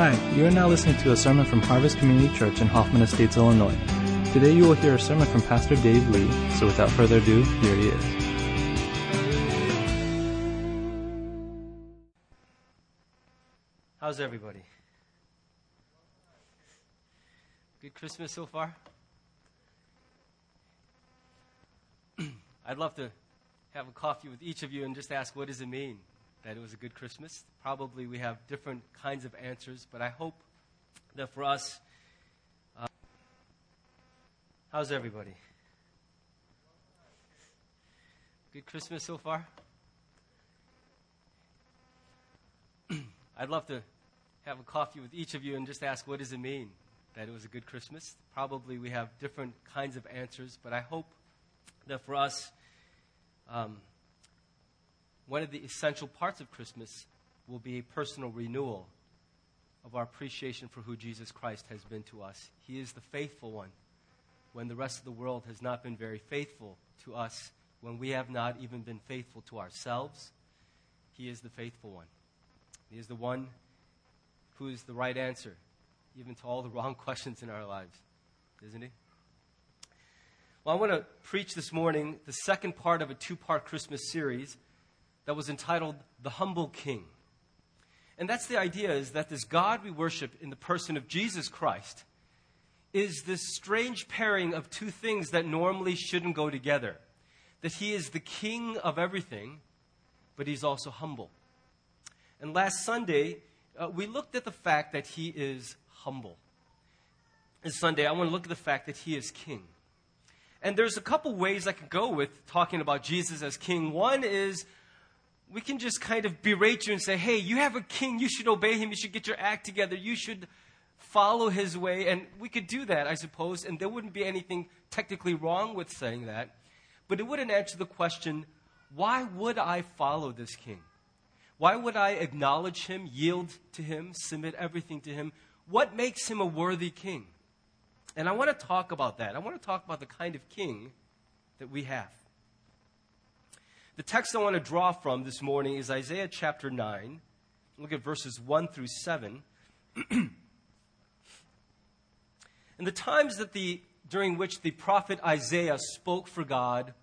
Hi, you are now listening to a sermon from Harvest Community Church in Hoffman Estates, Illinois. Today you will hear a sermon from Pastor Dave Lee, so without further ado, here he is. How's everybody? Good Christmas so far? I'd love to have a coffee with each of you and just ask what does it mean that it was a good Christmas? Probably we have different kinds of answers, but I hope that for us, uh, how's everybody? Good Christmas so far? I'd love to have a coffee with each of you and just ask what does it mean that it was a good Christmas? Probably we have different kinds of answers, but I hope that for us, um, one of the essential parts of Christmas will be a personal renewal of our appreciation for who Jesus Christ has been to us. He is the faithful one when the rest of the world has not been very faithful to us, when we have not even been faithful to ourselves. He is the faithful one. He is the one who is the right answer, even to all the wrong questions in our lives, isn't he? Well, I want to preach this morning the second part of a two part Christmas series that was entitled The Humble King. And that's the idea is that this God we worship in the person of Jesus Christ is this strange pairing of two things that normally shouldn't go together. That he is the king of everything, but he's also humble. And last Sunday, uh, we looked at the fact that he is humble. This Sunday, I want to look at the fact that he is king. And there's a couple ways I can go with talking about Jesus as king. One is we can just kind of berate you and say, hey, you have a king, you should obey him, you should get your act together, you should follow his way. And we could do that, I suppose, and there wouldn't be anything technically wrong with saying that. But it wouldn't answer the question, why would I follow this king? Why would I acknowledge him, yield to him, submit everything to him? What makes him a worthy king? And I want to talk about that. I want to talk about the kind of king that we have. The text I want to draw from this morning is Isaiah chapter 9. Look at verses 1 through 7. In the times that the, during which the prophet Isaiah spoke for God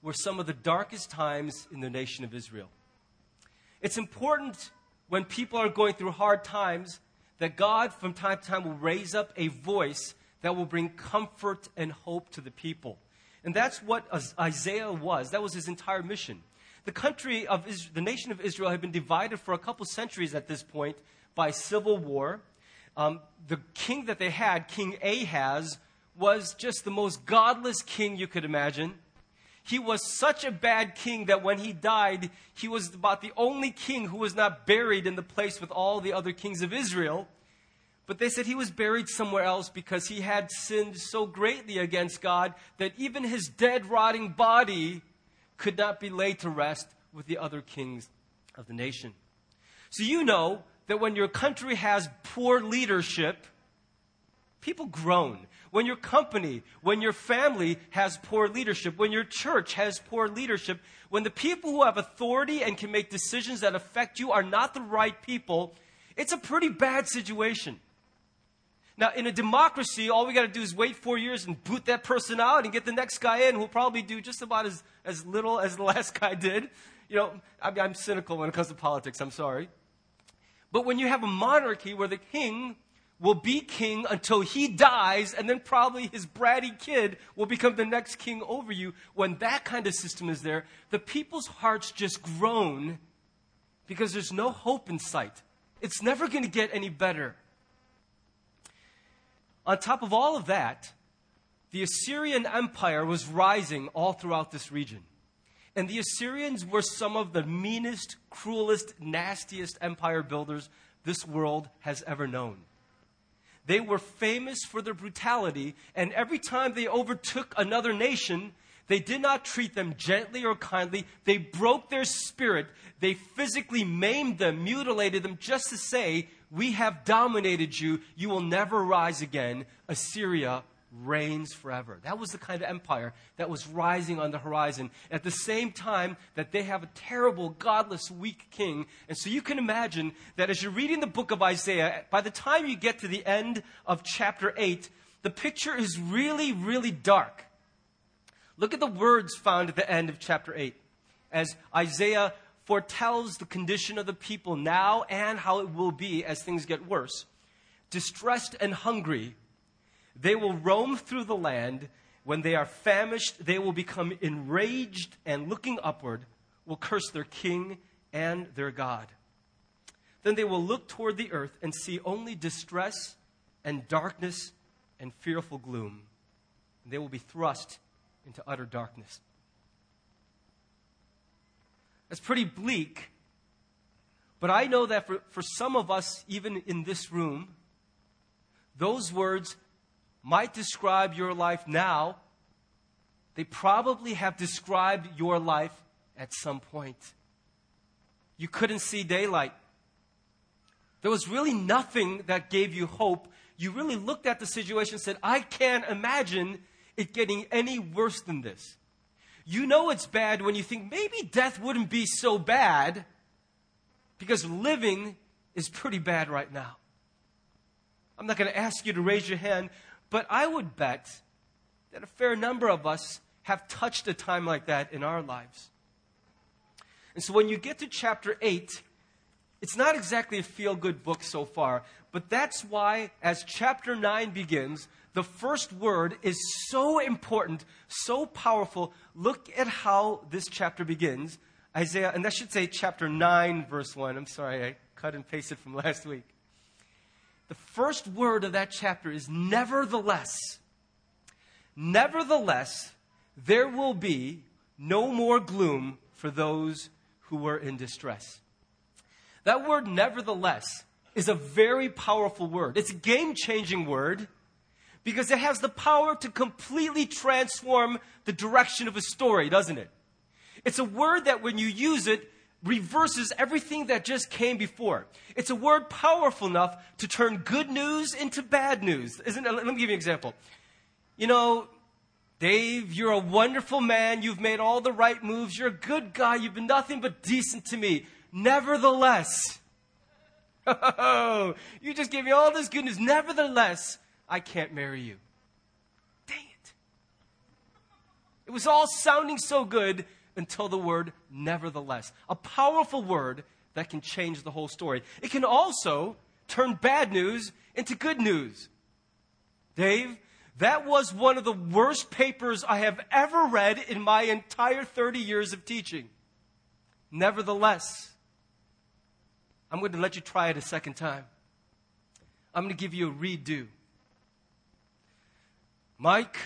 were some of the darkest times in the nation of Israel. It's important when people are going through hard times that God from time to time will raise up a voice that will bring comfort and hope to the people. And that's what Isaiah was. That was his entire mission. The country of Israel, the nation of Israel had been divided for a couple centuries at this point by civil war. Um, the king that they had, King Ahaz, was just the most godless king you could imagine. He was such a bad king that when he died, he was about the only king who was not buried in the place with all the other kings of Israel. But they said he was buried somewhere else because he had sinned so greatly against God that even his dead, rotting body could not be laid to rest with the other kings of the nation. So you know that when your country has poor leadership, people groan. When your company, when your family has poor leadership, when your church has poor leadership, when the people who have authority and can make decisions that affect you are not the right people, it's a pretty bad situation. Now, in a democracy, all we got to do is wait four years and boot that person out and get the next guy in who'll probably do just about as, as little as the last guy did. You know, I I'm cynical when it comes to politics, I'm sorry. But when you have a monarchy where the king will be king until he dies, and then probably his bratty kid will become the next king over you, when that kind of system is there, the people's hearts just groan because there's no hope in sight. It's never going to get any better. On top of all of that, the Assyrian Empire was rising all throughout this region. And the Assyrians were some of the meanest, cruelest, nastiest empire builders this world has ever known. They were famous for their brutality, and every time they overtook another nation, they did not treat them gently or kindly. They broke their spirit. They physically maimed them, mutilated them, just to say, We have dominated you. You will never rise again. Assyria reigns forever. That was the kind of empire that was rising on the horizon at the same time that they have a terrible, godless, weak king. And so you can imagine that as you're reading the book of Isaiah, by the time you get to the end of chapter 8, the picture is really, really dark. Look at the words found at the end of chapter 8 as Isaiah foretells the condition of the people now and how it will be as things get worse. Distressed and hungry, they will roam through the land. When they are famished, they will become enraged and looking upward will curse their king and their God. Then they will look toward the earth and see only distress and darkness and fearful gloom. And they will be thrust into utter darkness. That's pretty bleak. But I know that for, for some of us, even in this room, those words might describe your life now. They probably have described your life at some point. You couldn't see daylight. There was really nothing that gave you hope. You really looked at the situation and said, I can't imagine it getting any worse than this. You know it's bad when you think maybe death wouldn't be so bad because living is pretty bad right now. I'm not going to ask you to raise your hand, but I would bet that a fair number of us have touched a time like that in our lives. And so when you get to chapter 8, it's not exactly a feel good book so far, but that's why, as chapter 9 begins, the first word is so important, so powerful. Look at how this chapter begins. Isaiah, and that should say chapter 9, verse 1. I'm sorry, I cut and pasted from last week. The first word of that chapter is nevertheless. Nevertheless, there will be no more gloom for those who were in distress. That word, nevertheless, is a very powerful word. It's a game changing word because it has the power to completely transform the direction of a story, doesn't it? It's a word that when you use it, reverses everything that just came before. It's a word powerful enough to turn good news into bad news. Isn't it? Let me give you an example. You know, Dave, you're a wonderful man. You've made all the right moves. You're a good guy. You've been nothing but decent to me. Nevertheless, you just gave me all this good news. Nevertheless, I can't marry you. Dang it. It was all sounding so good until the word nevertheless. A powerful word that can change the whole story. It can also turn bad news into good news. Dave, that was one of the worst papers I have ever read in my entire 30 years of teaching. Nevertheless, I'm going to let you try it a second time. I'm going to give you a redo. Mike,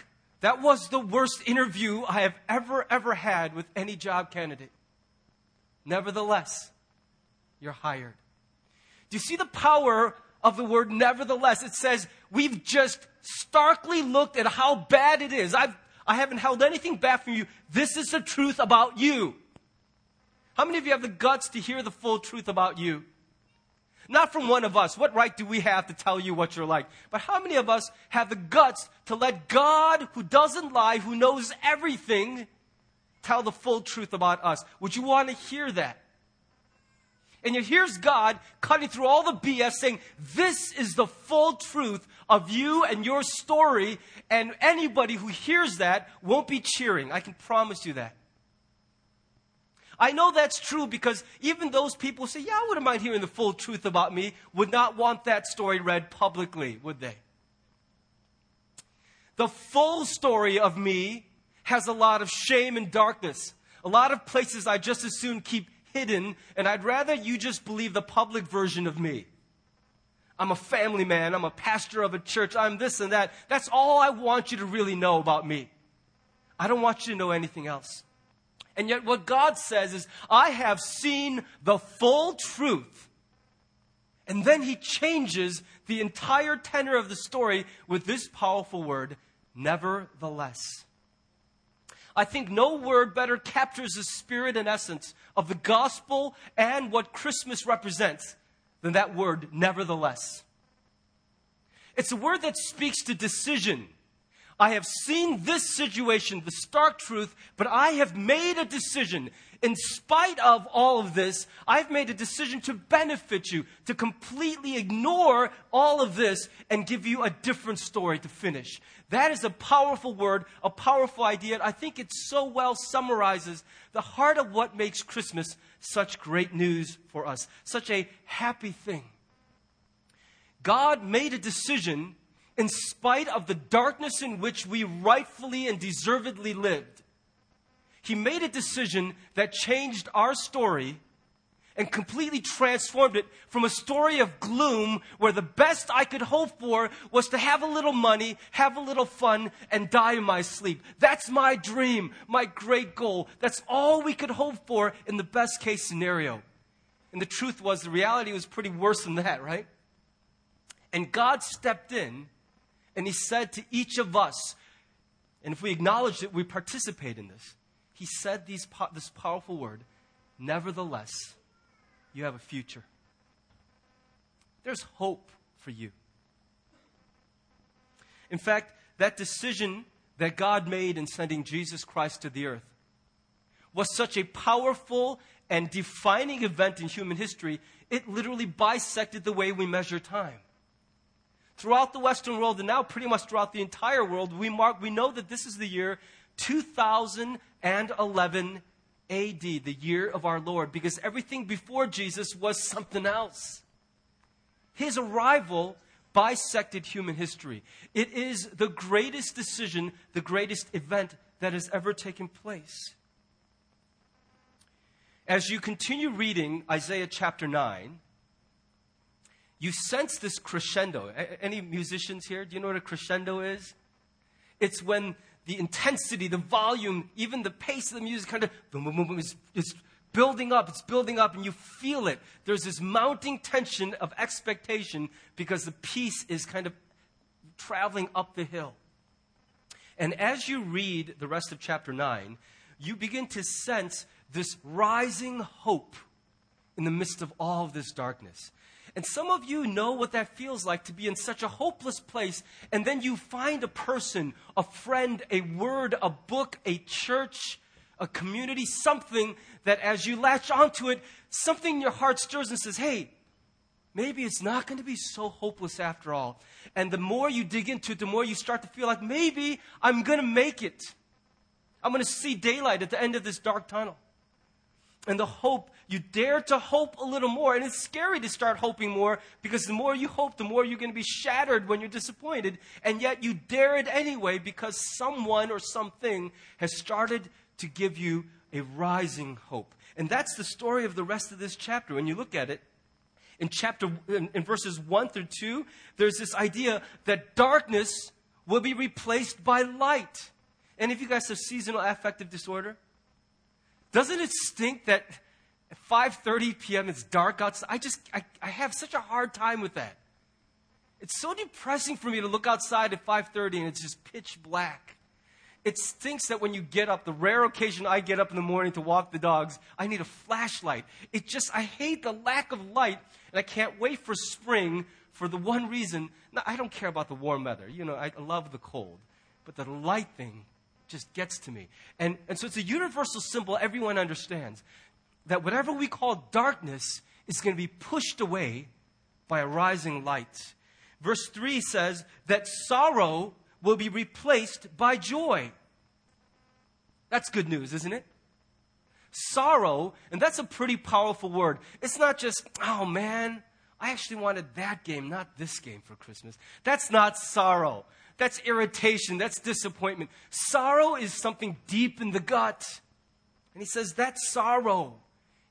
that was the worst interview I have ever, ever had with any job candidate. Nevertheless, you're hired. Do you see the power of the word nevertheless? It says, we've just starkly looked at how bad it is. I've, I haven't held anything back from you. This is the truth about you. How many of you have the guts to hear the full truth about you? Not from one of us. What right do we have to tell you what you're like? But how many of us have the guts to let God, who doesn't lie, who knows everything, tell the full truth about us? Would you want to hear that? And yet here's God cutting through all the BS saying, this is the full truth of you and your story. And anybody who hears that won't be cheering. I can promise you that. I know that's true because even those people say, yeah, I wouldn't mind hearing the full truth about me, would not want that story read publicly, would they? The full story of me has a lot of shame and darkness. A lot of places I just as soon keep hidden, and I'd rather you just believe the public version of me. I'm a family man. I'm a pastor of a church. I'm this and that. That's all I want you to really know about me. I don't want you to know anything else. And yet, what God says is, I have seen the full truth. And then he changes the entire tenor of the story with this powerful word, nevertheless. I think no word better captures the spirit and essence of the gospel and what Christmas represents than that word, nevertheless. It's a word that speaks to decision I have seen this situation, the stark truth, but I have made a decision. In spite of all of this, I've made a decision to benefit you, to completely ignore all of this and give you a different story to finish. That is a powerful word, a powerful idea. I think it so well summarizes the heart of what makes Christmas such great news for us, such a happy thing. God made a decision in spite of the darkness in which we rightfully and deservedly lived. He made a decision that changed our story and completely transformed it from a story of gloom where the best I could hope for was to have a little money, have a little fun, and die in my sleep. That's my dream, my great goal. That's all we could hope for in the best case scenario. And the truth was, the reality was pretty worse than that, right? And God stepped in and He said to each of us, and if we acknowledge it, we participate in this. He said these, this powerful word, nevertheless, you have a future. There's hope for you. In fact, that decision that God made in sending Jesus Christ to the earth was such a powerful and defining event in human history, it literally bisected the way we measure time. Throughout the Western world, and now pretty much throughout the entire world, we, mark, we know that this is the year 2011 AD, the year of our Lord, because everything before Jesus was something else. His arrival bisected human history. It is the greatest decision, the greatest event that has ever taken place. As you continue reading Isaiah chapter 9, you sense this crescendo. Any musicians here? Do you know what a crescendo is? It's when the intensity, the volume, even the pace of the music kind of boom, boom, boom, boom, is, is building up. It's building up, and you feel it. There's this mounting tension of expectation because the piece is kind of traveling up the hill. And as you read the rest of chapter 9, you begin to sense this rising hope in the midst of all of this darkness. And some of you know what that feels like to be in such a hopeless place, and then you find a person, a friend, a word, a book, a church, a community, something that as you latch onto it, something in your heart stirs and says, hey, maybe it's not going to be so hopeless after all. And the more you dig into it, the more you start to feel like maybe I'm going to make it. I'm going to see daylight at the end of this dark tunnel and the hope, you dare to hope a little more. And it's scary to start hoping more because the more you hope, the more you're going to be shattered when you're disappointed. And yet you dare it anyway because someone or something has started to give you a rising hope. And that's the story of the rest of this chapter. When you look at it, in chapter in, in verses 1 through 2, there's this idea that darkness will be replaced by light. And if you guys have seasonal affective disorder, doesn't it stink that at 5.30 p.m. it's dark outside? I just, I, I have such a hard time with that. It's so depressing for me to look outside at 5.30 and it's just pitch black. It stinks that when you get up, the rare occasion I get up in the morning to walk the dogs, I need a flashlight. It just, I hate the lack of light, and I can't wait for spring for the one reason. Now, I don't care about the warm weather. You know, I love the cold. But the light thing just gets to me. And, and so it's a universal symbol everyone understands that whatever we call darkness is going to be pushed away by a rising light. Verse 3 says that sorrow will be replaced by joy. That's good news, isn't it? Sorrow, and that's a pretty powerful word. It's not just, oh man, I actually wanted that game, not this game for Christmas. That's not sorrow. That's irritation. That's disappointment. Sorrow is something deep in the gut. And he says that sorrow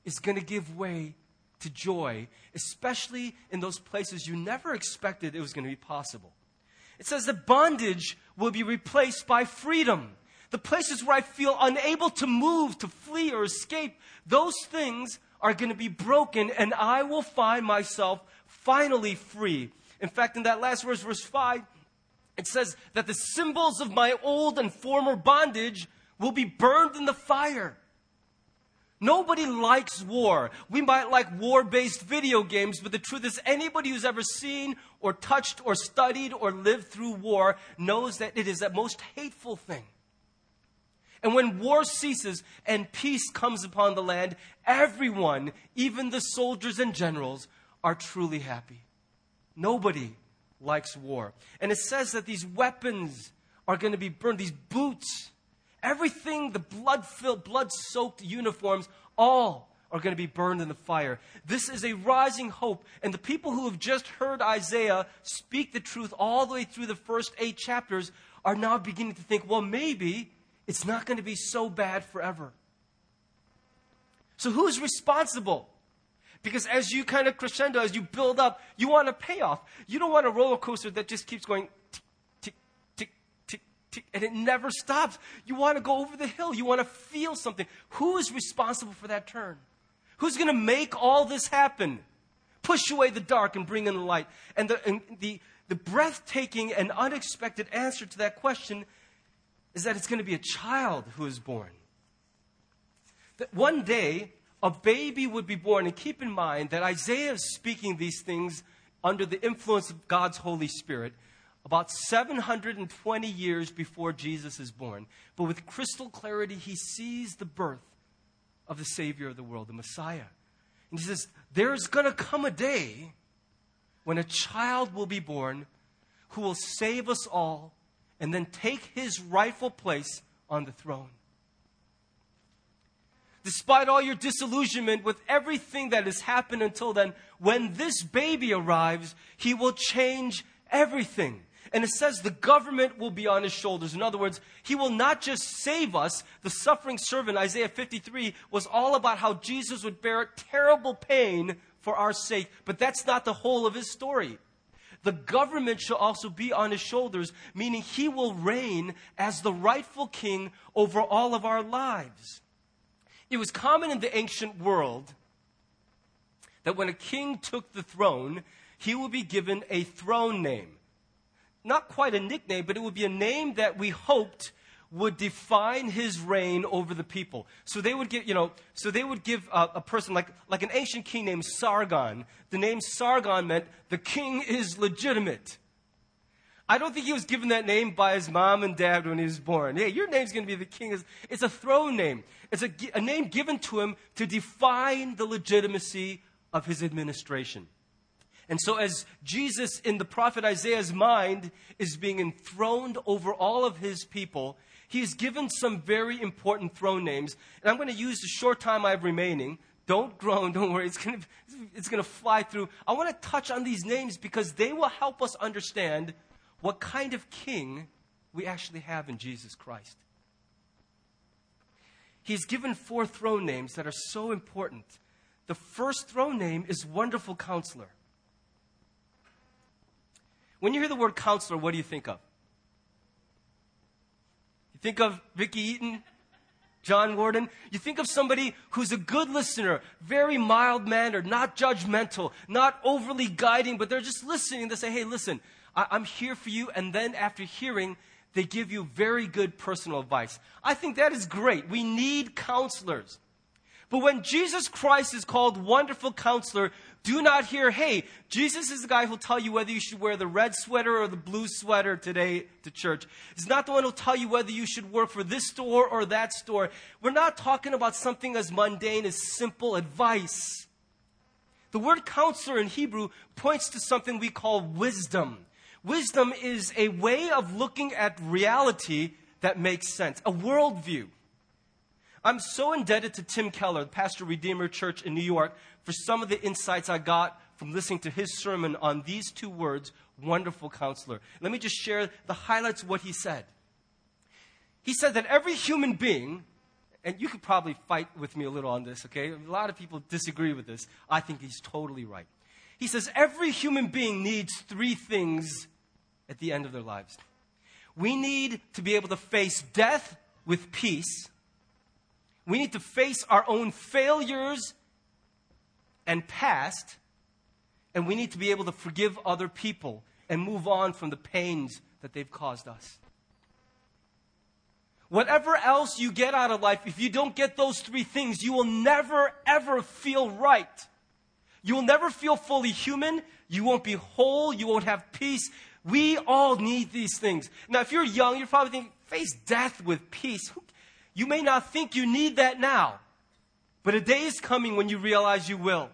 is going to give way to joy, especially in those places you never expected it was going to be possible. It says that bondage will be replaced by freedom. The places where I feel unable to move, to flee, or escape, those things are going to be broken, and I will find myself finally free. In fact, in that last verse, verse 5, it says that the symbols of my old and former bondage will be burned in the fire. Nobody likes war. We might like war based video games, but the truth is, anybody who's ever seen or touched or studied or lived through war knows that it is the most hateful thing. And when war ceases and peace comes upon the land, everyone, even the soldiers and generals, are truly happy. Nobody likes war. And it says that these weapons are going to be burned, these boots, everything, the blood filled, blood soaked uniforms, all are going to be burned in the fire. This is a rising hope. And the people who have just heard Isaiah speak the truth all the way through the first eight chapters are now beginning to think, well, maybe it's not going to be so bad forever. So, who's responsible? Because as you kind of crescendo, as you build up, you want a payoff. You don't want a roller coaster that just keeps going and it never stops. You want to go over the hill. You want to feel something. Who is responsible for that turn? Who's going to make all this happen? Push away the dark and bring in the light. And the, and the, the breathtaking and unexpected answer to that question is that it's going to be a child who is born. That one day, a baby would be born. And keep in mind that Isaiah is speaking these things under the influence of God's Holy Spirit about 720 years before Jesus is born. But with crystal clarity, he sees the birth of the Savior of the world, the Messiah. And he says, There's going to come a day when a child will be born who will save us all and then take his rightful place on the throne. Despite all your disillusionment with everything that has happened until then, when this baby arrives, he will change everything. And it says the government will be on his shoulders. In other words, he will not just save us. The suffering servant, Isaiah 53, was all about how Jesus would bear terrible pain for our sake. But that's not the whole of his story. The government shall also be on his shoulders, meaning he will reign as the rightful king over all of our lives. It was common in the ancient world that when a king took the throne, he would be given a throne name. Not quite a nickname, but it would be a name that we hoped would define his reign over the people. So they would give, you know, so they would give a, a, person like, like an ancient king named Sargon. The name Sargon meant the king is legitimate. I don't think he was given that name by his mom and dad when he was born. Yeah, your name's going to be the king. It's a throne name. It's a, a name given to him to define the legitimacy of his administration. And so, as Jesus in the prophet Isaiah's mind is being enthroned over all of his people, he's given some very important throne names. And I'm going to use the short time I have remaining. Don't groan, don't worry. It's going to, it's going to fly through. I want to touch on these names because they will help us understand what kind of king we actually have in Jesus Christ. He's given four throne names that are so important. The first throne name is Wonderful Counselor. When you hear the word counselor, what do you think of? You think of Vicki Eaton, John Warden. You think of somebody who's a good listener, very mild mannered, not judgmental, not overly guiding, but they're just listening. They say, hey, listen, I- I'm here for you. And then after hearing, they give you very good personal advice. I think that is great. We need counselors. But when Jesus Christ is called Wonderful Counselor, do not hear, hey, Jesus is the guy who'll tell you whether you should wear the red sweater or the blue sweater today to church. He's not the one who'll tell you whether you should work for this store or that store. We're not talking about something as mundane as simple advice. The word counselor in Hebrew points to something we call wisdom. Wisdom is a way of looking at reality that makes sense, a worldview. I'm so indebted to Tim Keller, pastor Redeemer Church in New York, for some of the insights I got from listening to his sermon on these two words, wonderful counselor. Let me just share the highlights of what he said. He said that every human being, and you could probably fight with me a little on this, okay? A lot of people disagree with this. I think he's totally right. He says every human being needs three things at the end of their lives. We need to be able to face death with peace. We need to face our own failures and past, and we need to be able to forgive other people and move on from the pains that they've caused us. Whatever else you get out of life, if you don't get those three things, you will never, ever feel right. You will never feel fully human. You won't be whole. You won't have peace. We all need these things. Now, if you're young, you're probably thinking, face death with peace. You may not think you need that now, but a day is coming when you realize you will.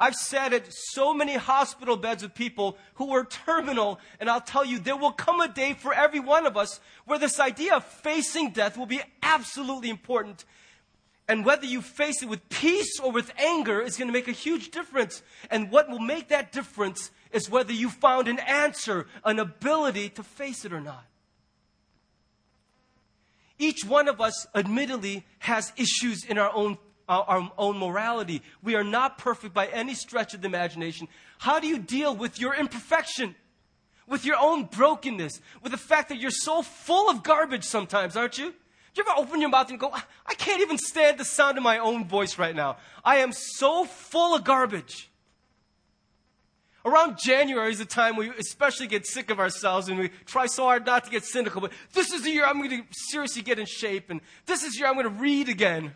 I've sat at so many hospital beds with people who were terminal, and I'll tell you, there will come a day for every one of us where this idea of facing death will be absolutely important. And whether you face it with peace or with anger is going to make a huge difference. And what will make that difference is whether you found an answer, an ability to face it or not. Each one of us, admittedly, has issues in our own our, own morality. We are not perfect by any stretch of the imagination. How do you deal with your imperfection? With your own brokenness? With the fact that you're so full of garbage sometimes, aren't you? Do you ever open your mouth and go, I can't even stand the sound of my own voice right now. I am so full of garbage. Around January is the time we especially get sick of ourselves and we try so hard not to get cynical. But this is the year I'm going to seriously get in shape, and this is the year I'm going to read again.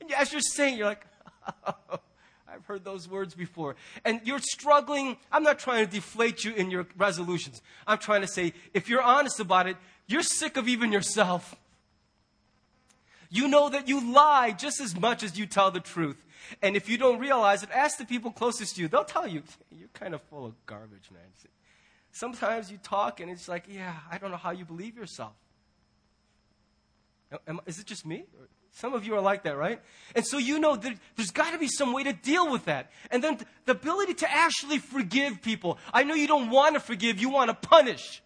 And as you're saying, you're like, oh, I've heard those words before. And you're struggling. I'm not trying to deflate you in your resolutions. I'm trying to say, if you're honest about it, you're sick of even yourself. You know that you lie just as much as you tell the truth. And if you don't realize it, ask the people closest to you. They'll tell you, you're kind of full of garbage, man. Sometimes you talk and it's like, yeah, I don't know how you believe yourself. Is it just me? Some of you are like that, right? And so you know that there's got to be some way to deal with that. And then the ability to actually forgive people. I know you don't want to forgive, you want to punish.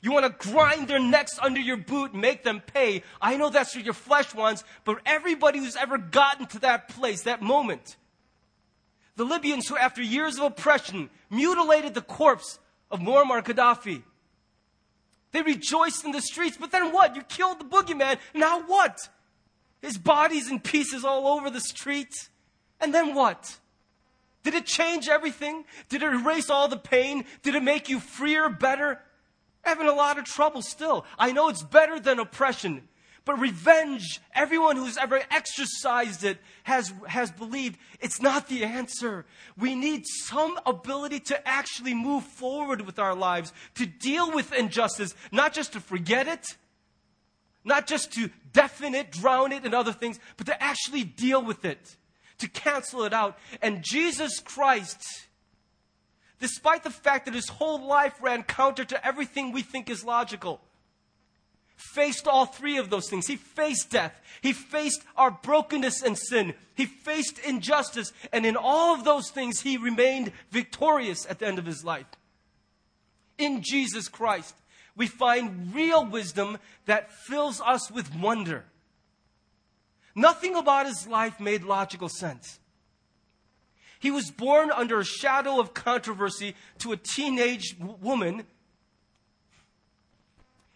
You want to grind their necks under your boot, make them pay. I know that's what your flesh wants, but everybody who's ever gotten to that place, that moment, the Libyans who, after years of oppression, mutilated the corpse of Muammar Gaddafi, they rejoiced in the streets, but then what? You killed the boogeyman. Now what? His body's in pieces all over the streets. And then what? Did it change everything? Did it erase all the pain? Did it make you freer, better? Having a lot of trouble still. I know it's better than oppression. But revenge, everyone who's ever exercised it has, has believed it's not the answer. We need some ability to actually move forward with our lives, to deal with injustice, not just to forget it, not just to deafen it, drown it, and other things, but to actually deal with it, to cancel it out. And Jesus Christ, despite the fact that his whole life ran counter to everything we think is logical, faced all three of those things. He faced death. He faced our brokenness and sin. He faced injustice. And in all of those things, he remained victorious at the end of his life. In Jesus Christ we find real wisdom that fills us with wonder. Nothing about his life made logical sense. He was born under a shadow of controversy to a teenage woman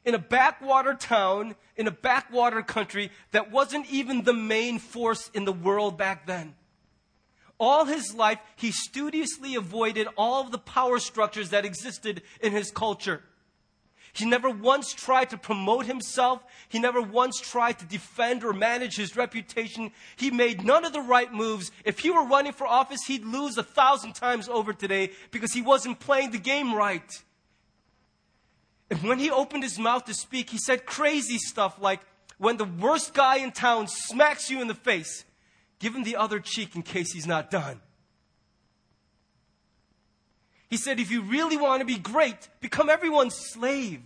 in a backwater town, in a backwater country that wasn't even the main force in the world back then. All his life, he studiously avoided all of the power structures that existed in his culture. He never once tried to promote himself. He never once tried to defend or manage his reputation. He made none of the right moves. If he were running for office, he'd lose a thousand times over today because he wasn't playing the game right. And when he opened his mouth to speak, he said crazy stuff like, when the worst guy in town smacks you in the face, give him the other cheek in case he's not done. He said, if you really want to be great, become everyone's slave.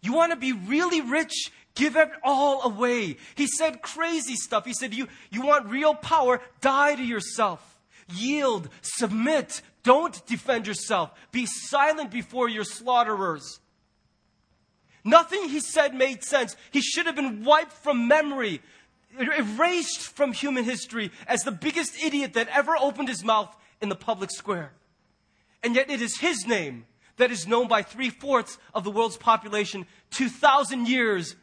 You want to be really rich, give it all away. He said crazy stuff. He said, you, you want real power, die to yourself. Yield, submit, don't defend yourself. Be silent before your slaughterers. Nothing he said made sense. He should have been wiped from memory, er, erased from human history as the biggest idiot that ever opened his mouth in the public square. And yet it is his name that is known by three fourths of the world's population 2,000 years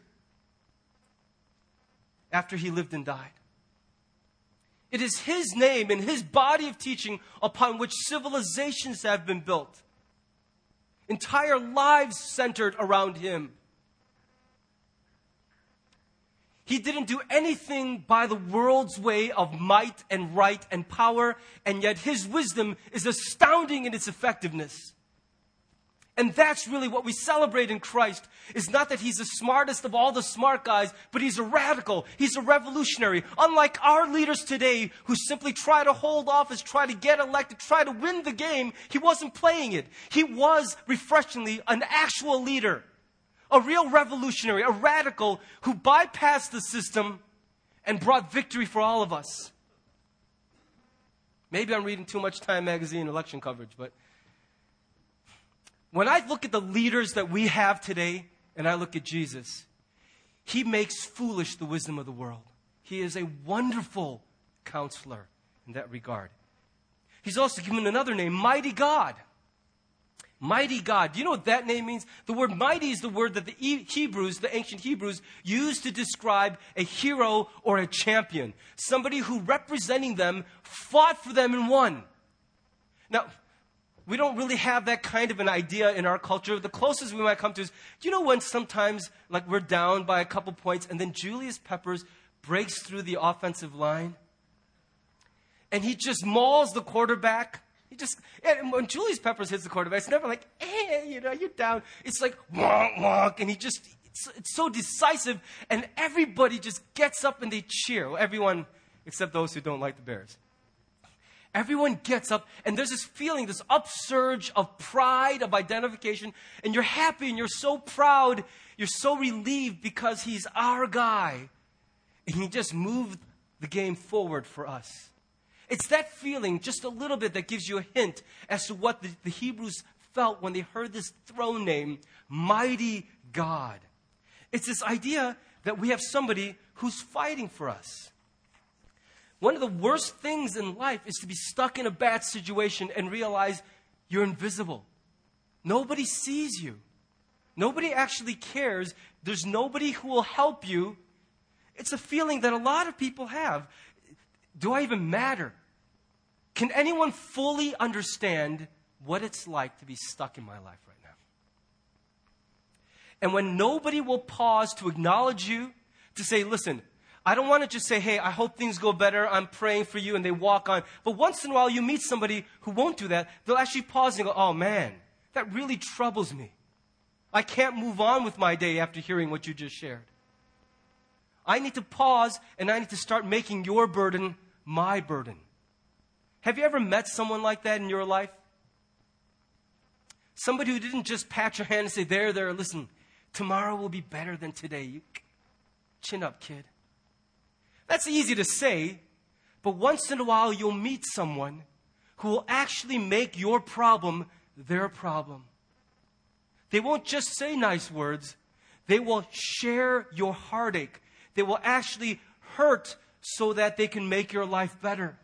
after he lived and died. It is his name and his body of teaching upon which civilizations have been built. Entire lives centered around him. He didn't do anything by the world's way of might and right and power, and yet his wisdom is astounding in its effectiveness. And that's really what we celebrate in Christ is not that he's the smartest of all the smart guys, but he's a radical. He's a revolutionary. Unlike our leaders today who simply try to hold office, try to get elected, try to win the game, he wasn't playing it. He was refreshingly an actual leader, a real revolutionary, a radical who bypassed the system and brought victory for all of us. Maybe I'm reading too much Time magazine election coverage, but when I look at the leaders that we have today and I look at Jesus, he makes foolish the wisdom of the world. He is a wonderful counselor in that regard. He's also given another name, Mighty God. Mighty God. Do you know what that name means? The word mighty is the word that the Hebrews, the ancient Hebrews, used to describe a hero or a champion. Somebody who representing them fought for them and won. Now, we don't really have that kind of an idea in our culture. The closest we might come to is, do you know when sometimes, like, we're down by a couple points and then Julius Peppers breaks through the offensive line and he just mauls the quarterback? He just, and when Julius Peppers hits the quarterback, it's never like, hey, you know, you're down. It's like, wonk, wonk, and he just, it's, it's so decisive, and everybody just gets up and they cheer. Everyone, except those who don't like the Bears. Everyone gets up, and there's this feeling, this upsurge of pride, of identification, and you're happy and you're so proud, you're so relieved because he's our guy. And he just moved the game forward for us. It's that feeling, just a little bit, that gives you a hint as to what the, the Hebrews felt when they heard this throne name, Mighty God. It's this idea that we have somebody who's fighting for us. One of the worst things in life is to be stuck in a bad situation and realize you're invisible. Nobody sees you. Nobody actually cares. There's nobody who will help you. It's a feeling that a lot of people have. Do I even matter? Can anyone fully understand what it's like to be stuck in my life right now? And when nobody will pause to acknowledge you, to say, listen, I don't want to just say, hey, I hope things go better. I'm praying for you, and they walk on. But once in a while, you meet somebody who won't do that. They'll actually pause and go, oh man, that really troubles me. I can't move on with my day after hearing what you just shared. I need to pause and I need to start making your burden my burden. Have you ever met someone like that in your life? Somebody who didn't just pat your hand and say, There, there, listen, tomorrow will be better than today. You, chin up, kid. That's easy to say, but once in a while you'll meet someone who will actually make your problem their problem. They won't just say nice words, they will share your heartache. They will actually hurt so that they can make your life better.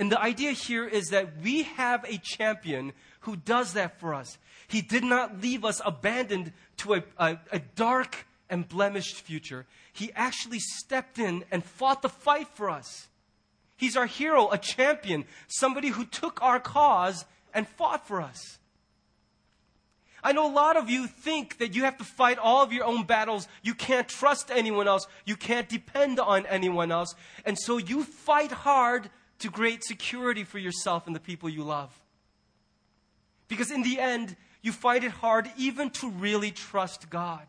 And the idea here is that we have a champion who does that for us. He did not leave us abandoned to a, a, a dark and blemished future. He actually stepped in and fought the fight for us. He's our hero, a champion, somebody who took our cause and fought for us. I know a lot of you think that you have to fight all of your own battles. You can't trust anyone else. You can't depend on anyone else. And so you fight hard to great security for yourself and the people you love. Because in the end, you find it hard even to really trust God.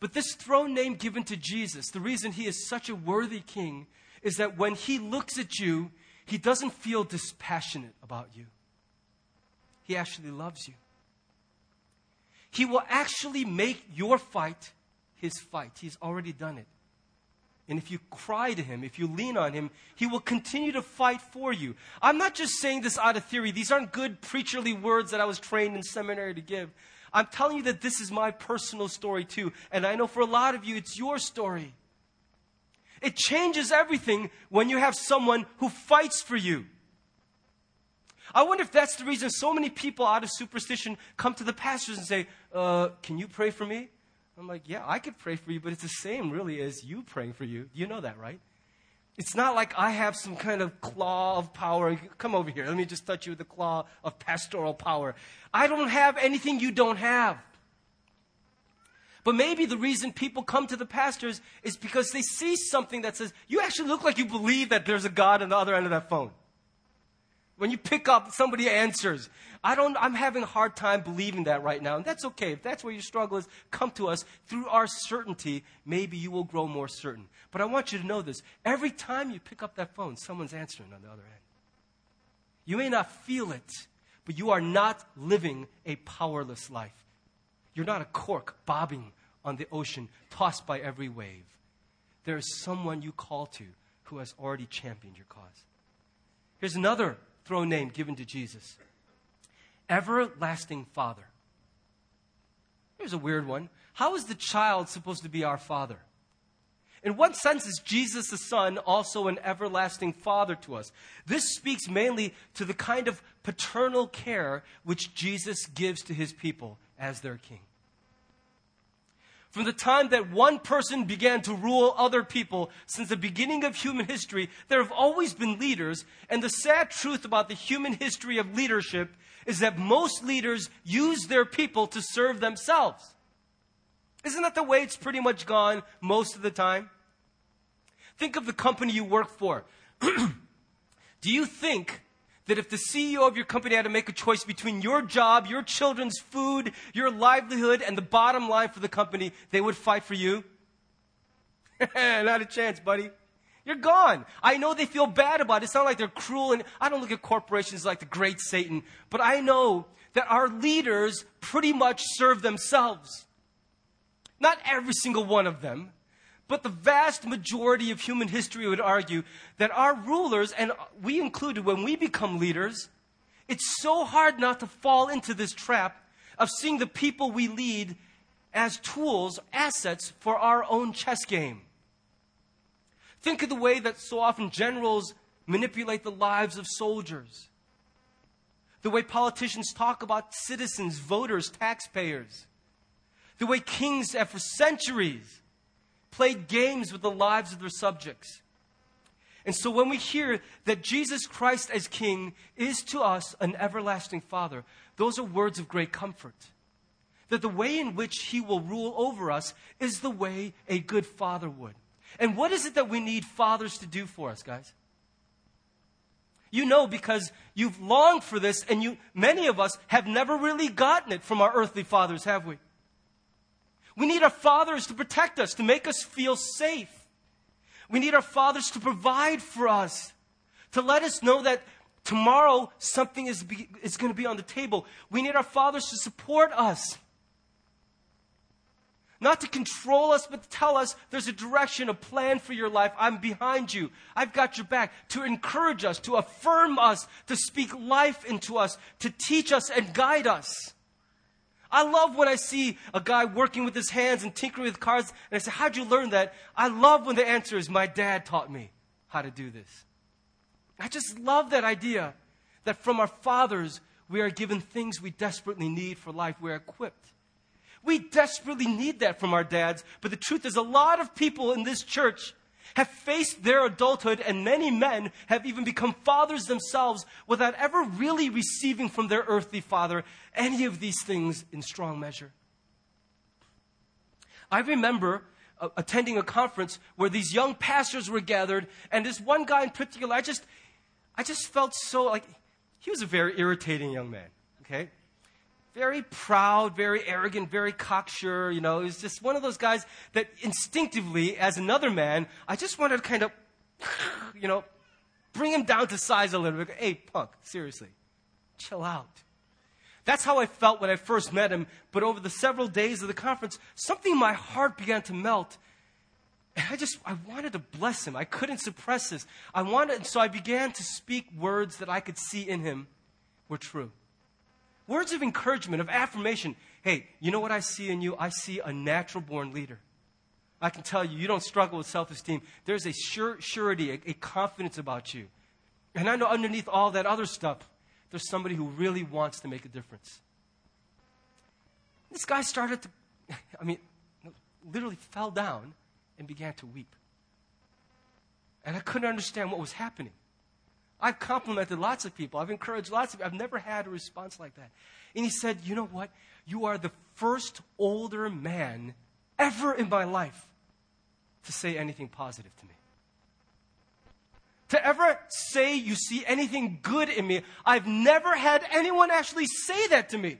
But this throne name given to Jesus, the reason he is such a worthy king, is that when he looks at you, he doesn't feel dispassionate about you. He actually loves you. He will actually make your fight his fight. He's already done it. And if you cry to him, if you lean on him, he will continue to fight for you. I'm not just saying this out of theory. These aren't good preacherly words that I was trained in seminary to give. I'm telling you that this is my personal story too. And I know for a lot of you, it's your story. It changes everything when you have someone who fights for you. I wonder if that's the reason so many people out of superstition come to the pastors and say, uh, Can you pray for me? I'm like, Yeah, I could pray for you, but it's the same really as you praying for you. You know that, right? It's not like I have some kind of claw of power. Come over here. Let me just touch you with the claw of pastoral power. I don't have anything you don't have. But maybe the reason people come to the pastors is because they see something that says, you actually look like you believe that there's a God on the other end of that phone. When you pick up, somebody answers. I don't, I'm having a hard time believing that right now. And that's okay. If that's where your struggle is, come to us. Through our certainty, maybe you will grow more certain. But I want you to know this. Every time you pick up that phone, someone's answering on the other end. You may not feel it, but you are not living a powerless life. You're not a cork bobbing on the ocean, tossed by every wave. There is someone you call to who has already championed your cause. Here's another throne name given to Jesus Everlasting Father. Here's a weird one. How is the child supposed to be our father? In what sense is Jesus the Son also an everlasting Father to us? This speaks mainly to the kind of paternal care which Jesus gives to his people as their king. From the time that one person began to rule other people, since the beginning of human history, there have always been leaders. And the sad truth about the human history of leadership is that most leaders use their people to serve themselves. Isn't that the way it's pretty much gone most of the time? Think of the company you work for. Do you think that if the CEO of your company had to make a choice between your job, your children's food, your livelihood, and the bottom line for the company, they would fight for you? not a chance, buddy. You're gone. I know they feel bad about it. It's not like they're cruel, and I don't look at corporations like the great Satan, but I know that our leaders pretty much serve themselves. Not every single one of them, but the vast majority of human history would argue that our rulers, and we included when we become leaders, it's so hard not to fall into this trap of seeing the people we lead as tools, assets for our own chess game. Think of the way that so often generals manipulate the lives of soldiers. The way politicians talk about citizens, voters, taxpayers. The way kings have for centuries played games with the lives of their subjects. And so when we hear that Jesus Christ as King is to us an everlasting Father, those are words of great comfort. That the way in which He will rule over us is the way a good father would. And what is it that we need fathers to do for us, guys? You know because you've longed for this and you many of us have never really gotten it from our earthly fathers, have we? We need our fathers to protect us, to make us feel safe. We need our fathers to provide for us, to let us know that tomorrow something is, be, is going to be on the table. We need our fathers to support us. Not to control us, but to tell us there's a direction, a plan for your life. I'm behind you. I've got your back. To encourage us, to affirm us, to speak life into us, to teach us and guide us. I love when I see a guy working with his hands and tinkering with cars, and I say, How'd you learn that? I love when the answer is, My dad taught me how to do this. I just love that idea that from our fathers, we are given things we desperately need for life. We're equipped. We desperately need that from our dads, but the truth is, a lot of people in this church have faced their adulthood, and many men have even become fathers themselves without ever really receiving from their earthly father any of these things in strong measure. I remember uh, attending a conference where these young pastors were gathered, and this one guy in particular, I just, I just felt so like he was a very irritating young man. Okay, very proud, very arrogant, very cocksure. You know, he's just one of those guys that instinctively, as another man, I just wanted to kind of, you know, bring him down to size a little bit. Hey, punk, seriously, chill out. That's how I felt when I first met him. But over the several days of the conference, something in my heart began to melt. And I just, I wanted to bless him. I couldn't suppress this. I wanted, so I began to speak words that I could see in him were true. Words of encouragement, of affirmation. Hey, you know what I see in you? I see a natural born leader. I can tell you, you don't struggle with self esteem. There's a sure, surety, a, a confidence about you. And I know underneath all that other stuff, there's somebody who really wants to make a difference. This guy started to, I mean, literally fell down and began to weep. And I couldn't understand what was happening. I've complimented lots of people. I've encouraged lots of people. I've never had a response like that. And he said, You know what? You are the first older man ever in my life to say anything positive to me. To ever say you see anything good in me. I've never had anyone actually say that to me.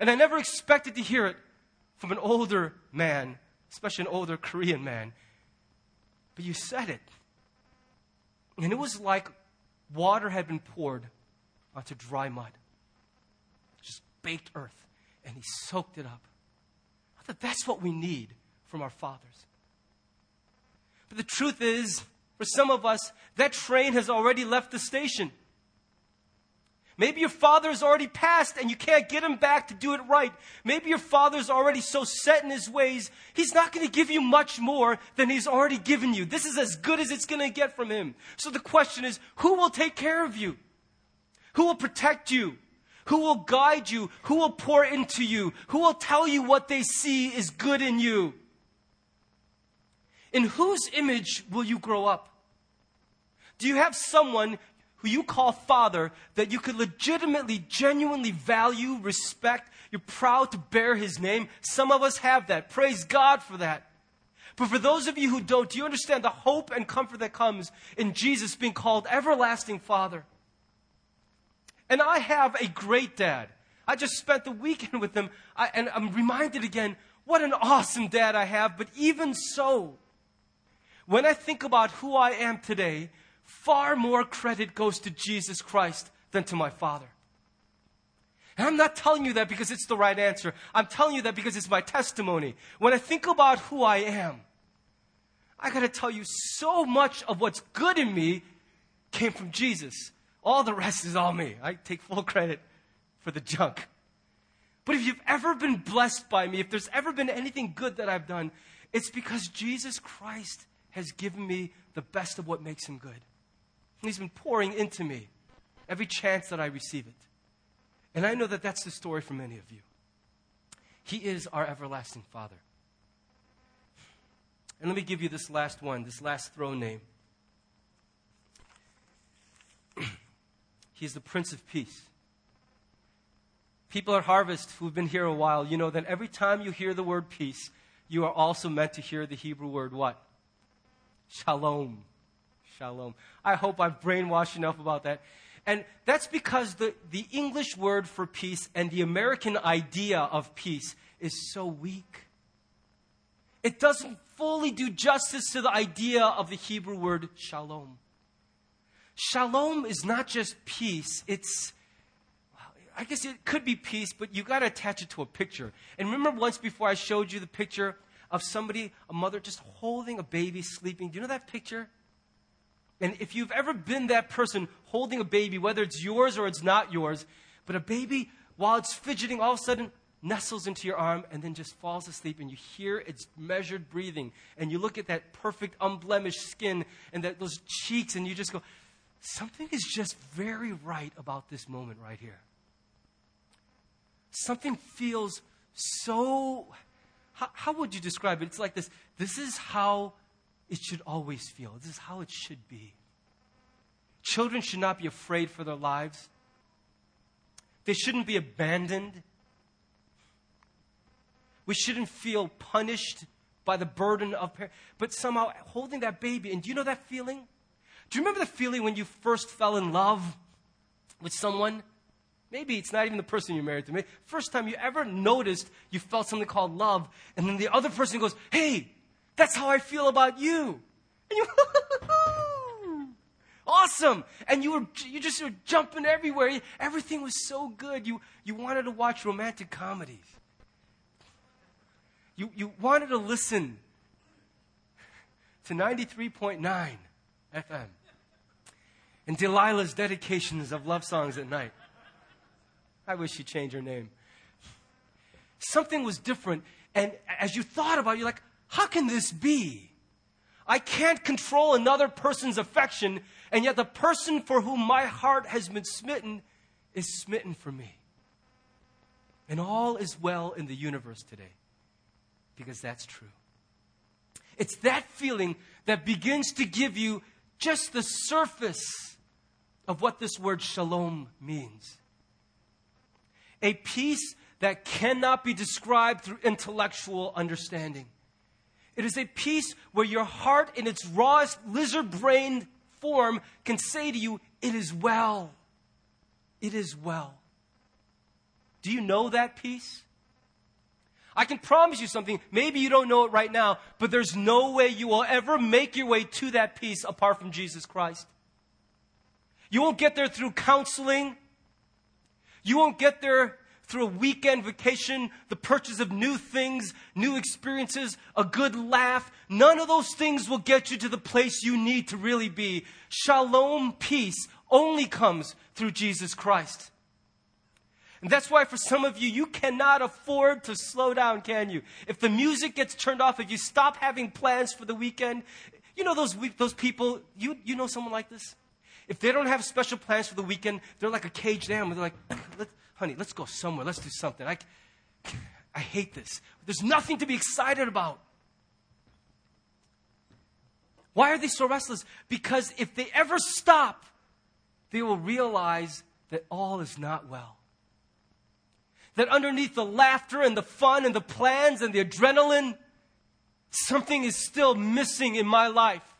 And I never expected to hear it from an older man, especially an older Korean man. But you said it. And it was like water had been poured onto dry mud, just baked earth. And he soaked it up. I thought that's what we need from our fathers. But the truth is, for some of us, that train has already left the station. Maybe your father's already passed and you can't get him back to do it right. Maybe your father's already so set in his ways, he's not going to give you much more than he's already given you. This is as good as it's going to get from him. So the question is, who will take care of you? Who will protect you? Who will guide you? Who will pour into you? Who will tell you what they see is good in you? In whose image will you grow up? Do you have someone who you call father that you could legitimately, genuinely value, respect? You're proud to bear his name? Some of us have that. Praise God for that. But for those of you who don't, do you understand the hope and comfort that comes in Jesus being called everlasting father? And I have a great dad. I just spent the weekend with him, I, and I'm reminded again what an awesome dad I have. But even so, when I think about who I am today, far more credit goes to Jesus Christ than to my father. And I'm not telling you that because it's the right answer. I'm telling you that because it's my testimony. When I think about who I am, I got to tell you so much of what's good in me came from Jesus. All the rest is all me. I take full credit for the junk. But if you've ever been blessed by me, if there's ever been anything good that I've done, it's because Jesus Christ has given me the best of what makes him good. He's been pouring into me every chance that I receive it. And I know that that's the story for many of you. He is our everlasting Father. And let me give you this last one, this last throne name. He's the Prince of Peace. People at Harvest who've been here a while, you know that every time you hear the word peace, you are also meant to hear the Hebrew word what? Shalom. Shalom. I hope I've brainwashed enough about that. And that's because the, the English word for peace and the American idea of peace is so weak. It doesn't fully do justice to the idea of the Hebrew word shalom. Shalom is not just peace, it's I guess it could be peace, but you got to attach it to a picture. And remember once before I showed you the picture of somebody, a mother just holding a baby sleeping. Do you know that picture? And if you've ever been that person holding a baby, whether it's yours or it's not yours, but a baby, while it's fidgeting, all of a sudden nestles into your arm and then just falls asleep, and you hear its measured breathing, and you look at that perfect, unblemished skin and that, those cheeks, and you just go, something is just very right about this moment right here. Something feels so. How, how would you describe it? It's like this this is how it should always feel. This is how it should be. Children should not be afraid for their lives. They shouldn't be abandoned. We shouldn't feel punished by the burden of parents, but somehow holding that baby. And do you know that feeling? Do you remember the feeling when you first fell in love with someone? Maybe it's not even the person you're married to. Maybe first time you ever noticed you felt something called love, and then the other person goes, Hey, that's how I feel about you. And you, awesome. And you were, you just were jumping everywhere. Everything was so good. You, you wanted to watch romantic comedies. You, you wanted to listen to 93.9 FM and Delilah's dedications of love songs at night. I wish she'd change her name. Something was different. And as you thought about it, you're like, how can this be? I can't control another person's affection, and yet the person for whom my heart has been smitten is smitten for me. And all is well in the universe today because that's true. It's that feeling that begins to give you just the surface of what this word shalom means. A peace that cannot be described through intellectual understanding. It is a peace where your heart, in its rawest lizard brained form, can say to you, It is well. It is well. Do you know that peace? I can promise you something. Maybe you don't know it right now, but there's no way you will ever make your way to that peace apart from Jesus Christ. You won't get there through counseling. You won't get there through a weekend vacation, the purchase of new things, new experiences, a good laugh. None of those things will get you to the place you need to really be. Shalom, peace, only comes through Jesus Christ. And that's why for some of you, you cannot afford to slow down, can you? If the music gets turned off, if you stop having plans for the weekend, you know those, those people, you, you know someone like this? If they don't have special plans for the weekend, they're like a caged animal. They're like, Let, honey, let's go somewhere. Let's do something. I, I hate this. There's nothing to be excited about. Why are they so restless? Because if they ever stop, they will realize that all is not well. That underneath the laughter and the fun and the plans and the adrenaline, something is still missing in my life.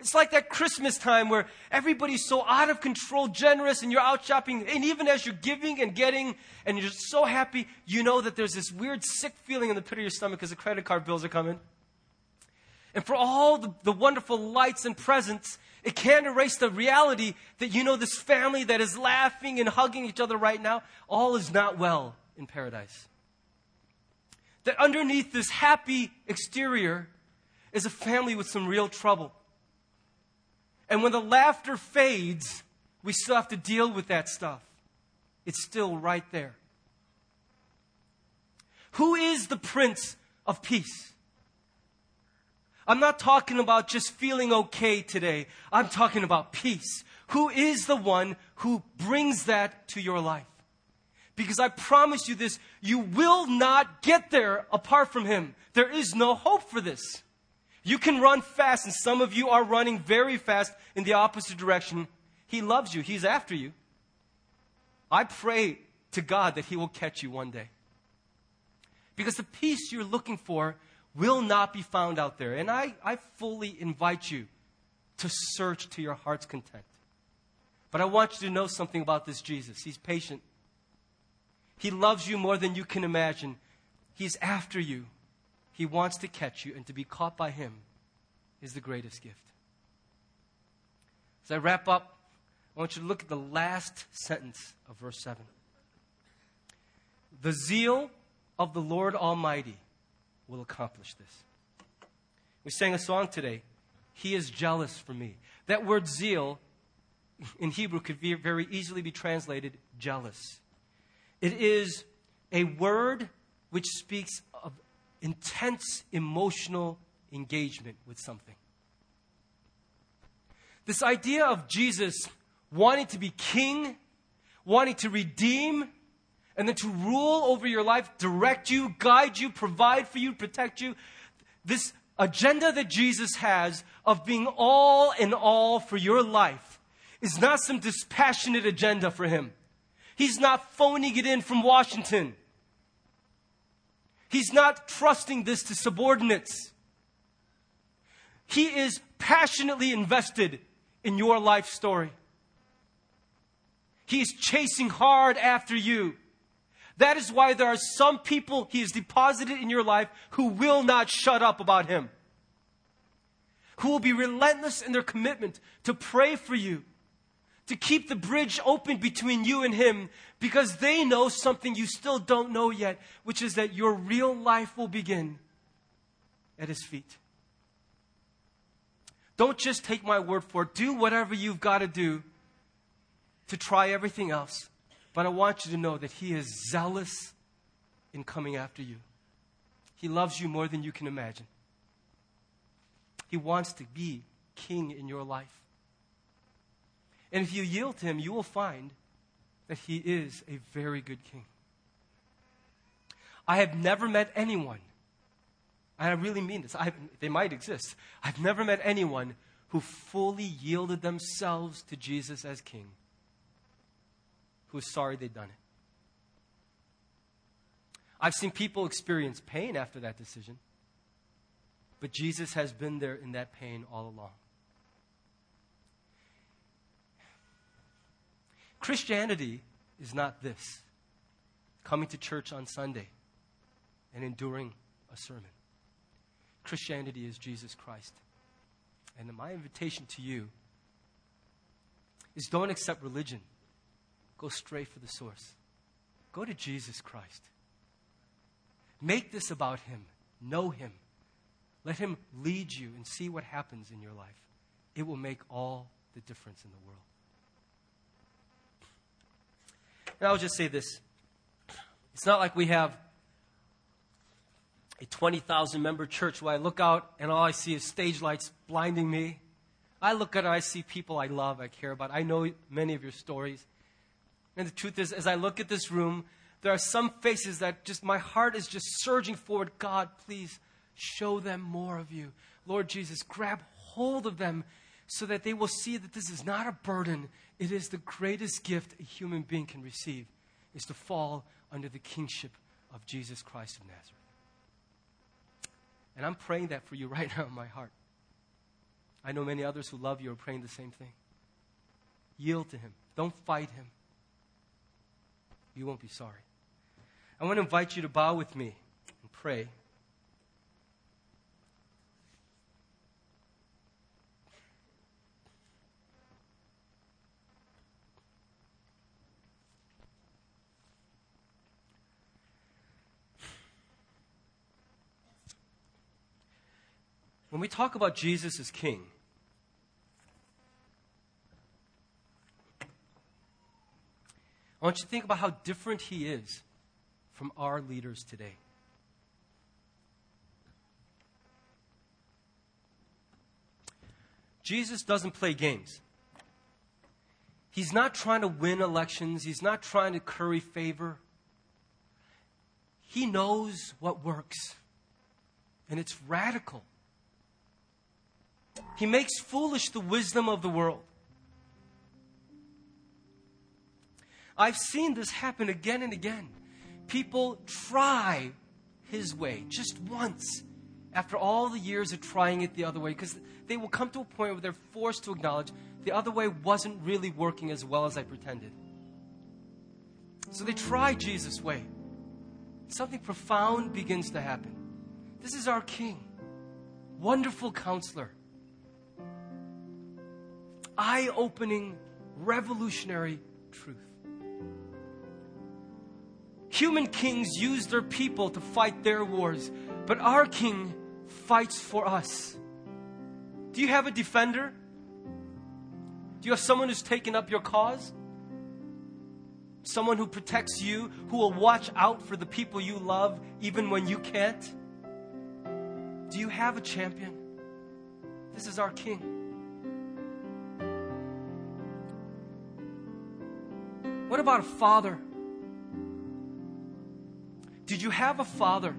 It's like that Christmas time where everybody's so out of control, generous, and you're out shopping. And even as you're giving and getting, and you're so happy, you know that there's this weird sick feeling in the pit of your stomach because the credit card bills are coming. And for all the, the wonderful lights and presents, it can't erase the reality that you know this family that is laughing and hugging each other right now, all is not well in paradise. That underneath this happy exterior is a family with some real trouble. And when the laughter fades, we still have to deal with that stuff. It's still right there. Who is the Prince of Peace? I'm not talking about just feeling okay today. I'm talking about peace. Who is the one who brings that to your life? Because I promise you this, you will not get there apart from Him. There is no hope for this. You can run fast, and some of you are running very fast in the opposite direction. He loves you, He's after you. I pray to God that He will catch you one day. Because the peace you're looking for will not be found out there. And I, I fully invite you to search to your heart's content. But I want you to know something about this Jesus. He's patient. He loves you more than you can imagine. He's after you. He wants to catch you, and to be caught by Him is the greatest gift. As I wrap up, I want you to look at the last sentence of verse 7. The zeal of the Lord Almighty will accomplish this. We sang a song today. He is jealous for me. That word zeal in Hebrew could be, very easily be translated jealous. It is a word which speaks intense emotional engagement with something. This idea of Jesus wanting to be king, wanting to redeem, and then to rule over your life, direct you, guide you, provide for you, protect you. This agenda that Jesus has of being all in all for your life is not some dispassionate agenda for him. He's not phoning it in from Washington. He's not trusting this to subordinates. He is passionately invested in your life story. He's chasing hard after you. That is why there are some people He has deposited in your life who will not shut up about Him, who will be relentless in their commitment to pray for you, to keep the bridge open between you and Him, because they know something you still don't know yet, which is that your real life will begin at His feet. Don't just take my word for it. Do whatever you've got to do to try everything else. But I want you to know that He is zealous in coming after you. He loves you more than you can imagine. He wants to be king in your life. And if you yield to Him, you will find that He is a very good king. I have never met anyone, and I really mean this, I, they might exist. I've never met anyone who fully yielded themselves to Jesus as king who is sorry they'd done it. I've seen people experience pain after that decision. But Jesus has been there in that pain all along. Christianity is not this coming to church on Sunday and enduring a sermon. Christianity is Jesus Christ. And my invitation to you is don't accept religion, go straight for the source. Go to Jesus Christ. Make this about Him. Know Him. Let Him lead you and see what happens in your life. It will make all the difference in the world. And I'll just say this it's not like we have a 20,000 member church where I look out and all I see is stage lights blinding me. I look at it, I see people I love, I care about. I know many of your stories. And the truth is, as I look at this room, there are some faces that just my heart is just surging forward. God, please show them more of you. Lord Jesus, grab hold of them so that they will see that this is not a burden. It is the greatest gift a human being can receive is to fall under the kingship of Jesus Christ of Nazareth. And I'm praying that for you right now in my heart. I know many others who love you are praying the same thing. Yield to Him. Don't fight Him. You won't be sorry. I want to invite you to bow with me and pray. When we talk about Jesus as King, I want you to think about how different he is from our leaders today. Jesus doesn't play games. He's not trying to win elections, he's not trying to curry favor. He knows what works, and it's radical. He makes foolish the wisdom of the world. I've seen this happen again and again. People try his way just once after all the years of trying it the other way because they will come to a point where they're forced to acknowledge the other way wasn't really working as well as I pretended. So they try Jesus' way. Something profound begins to happen. This is our King, wonderful counselor, eye opening, revolutionary truth. Human kings use their people to fight their wars, but our king fights for us. Do you have a defender? Do you have someone who's taken up your cause? Someone who protects you, who will watch out for the people you love even when you can't? Do you have a champion? This is our king. What about a father? Did you have a father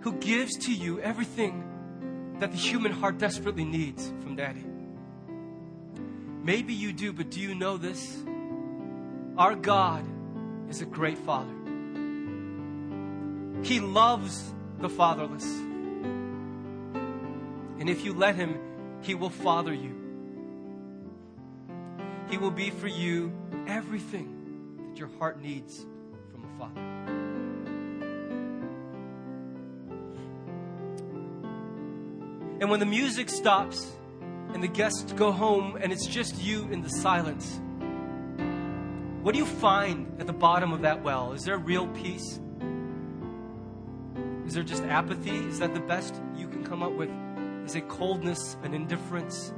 who gives to you everything that the human heart desperately needs from daddy? Maybe you do, but do you know this? Our God is a great father. He loves the fatherless. And if you let him, he will father you. He will be for you everything that your heart needs from a father. And when the music stops and the guests go home and it's just you in the silence, what do you find at the bottom of that well? Is there real peace? Is there just apathy? Is that the best you can come up with? Is it coldness and indifference?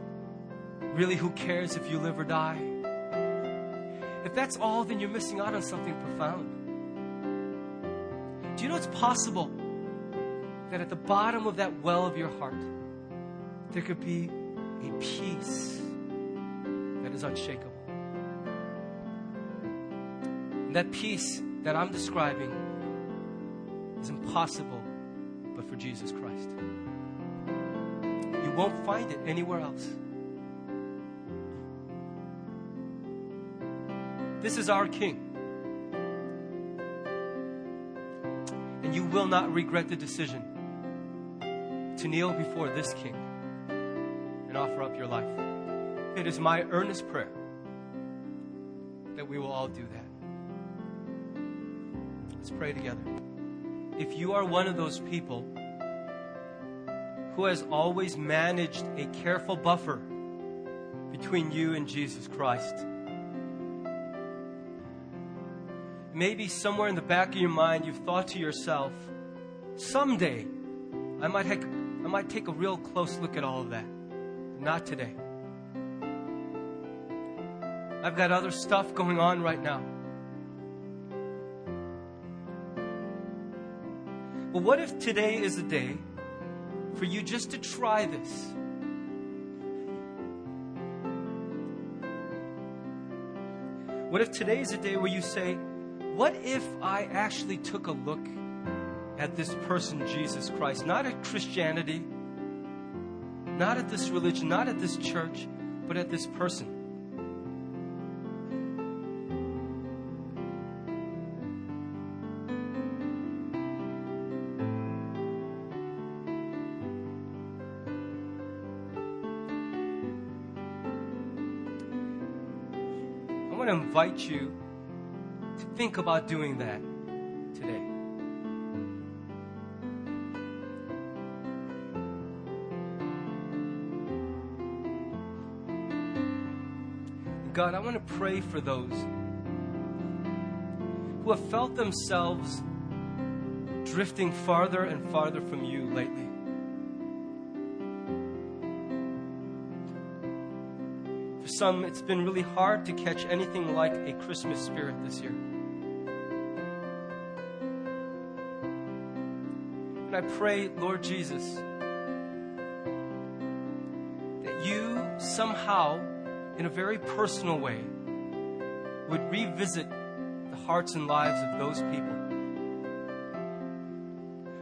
Really, who cares if you live or die? If that's all, then you're missing out on something profound. Do you know it's possible that at the bottom of that well of your heart, there could be a peace that is unshakable. And that peace that I'm describing is impossible but for Jesus Christ. You won't find it anywhere else. This is our King. and you will not regret the decision to kneel before this King and offer up your life. It is my earnest prayer that we will all do that. Let's pray together. If you are one of those people who has always managed a careful buffer between you and Jesus Christ, maybe somewhere in the back of your mind you've thought to yourself, someday I might, have, I might take a real close look at all of that. Not today. I've got other stuff going on right now. But what if today is a day for you just to try this? What if today is a day where you say, What if I actually took a look at this person, Jesus Christ? Not at Christianity, not at this religion, not at this church, but at this person. I want to invite you think about doing that today. God, I want to pray for those who have felt themselves drifting farther and farther from you lately. For some, it's been really hard to catch anything like a Christmas spirit this year. And I pray, Lord Jesus, that you somehow in a very personal way, would revisit the hearts and lives of those people.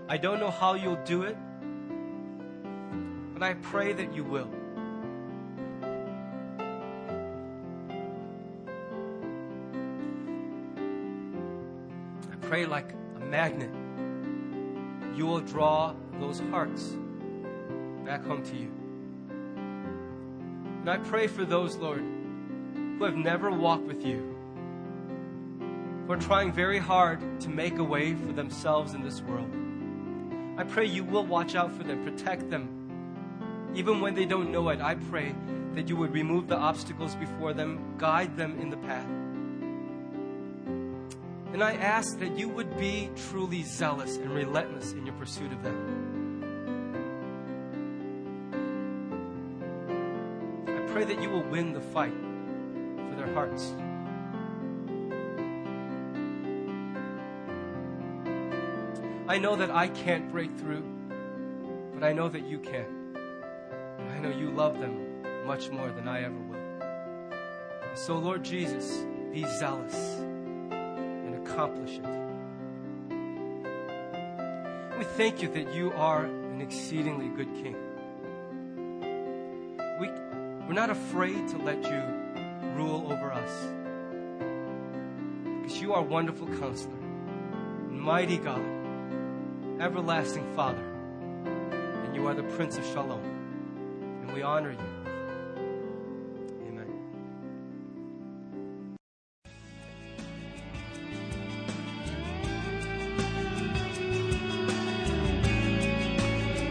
I don't know how you'll do it, but I pray that you will. I pray like a magnet, you will draw those hearts back home to you. And I pray for those, Lord, who have never walked with you, who are trying very hard to make a way for themselves in this world. I pray you will watch out for them, protect them. Even when they don't know it, I pray that you would remove the obstacles before them, guide them in the path. And I ask that you would be truly zealous and relentless in your pursuit of them. I pray that you will win the fight for their hearts. I know that I can't break through, but I know that you can. I know you love them much more than I ever will. So, Lord Jesus, be zealous accomplish it. We thank you that you are an exceedingly good King. We, we're not afraid to let you rule over us. Because you are wonderful counselor, mighty God, everlasting Father, and you are the Prince of Shalom. And we honor you.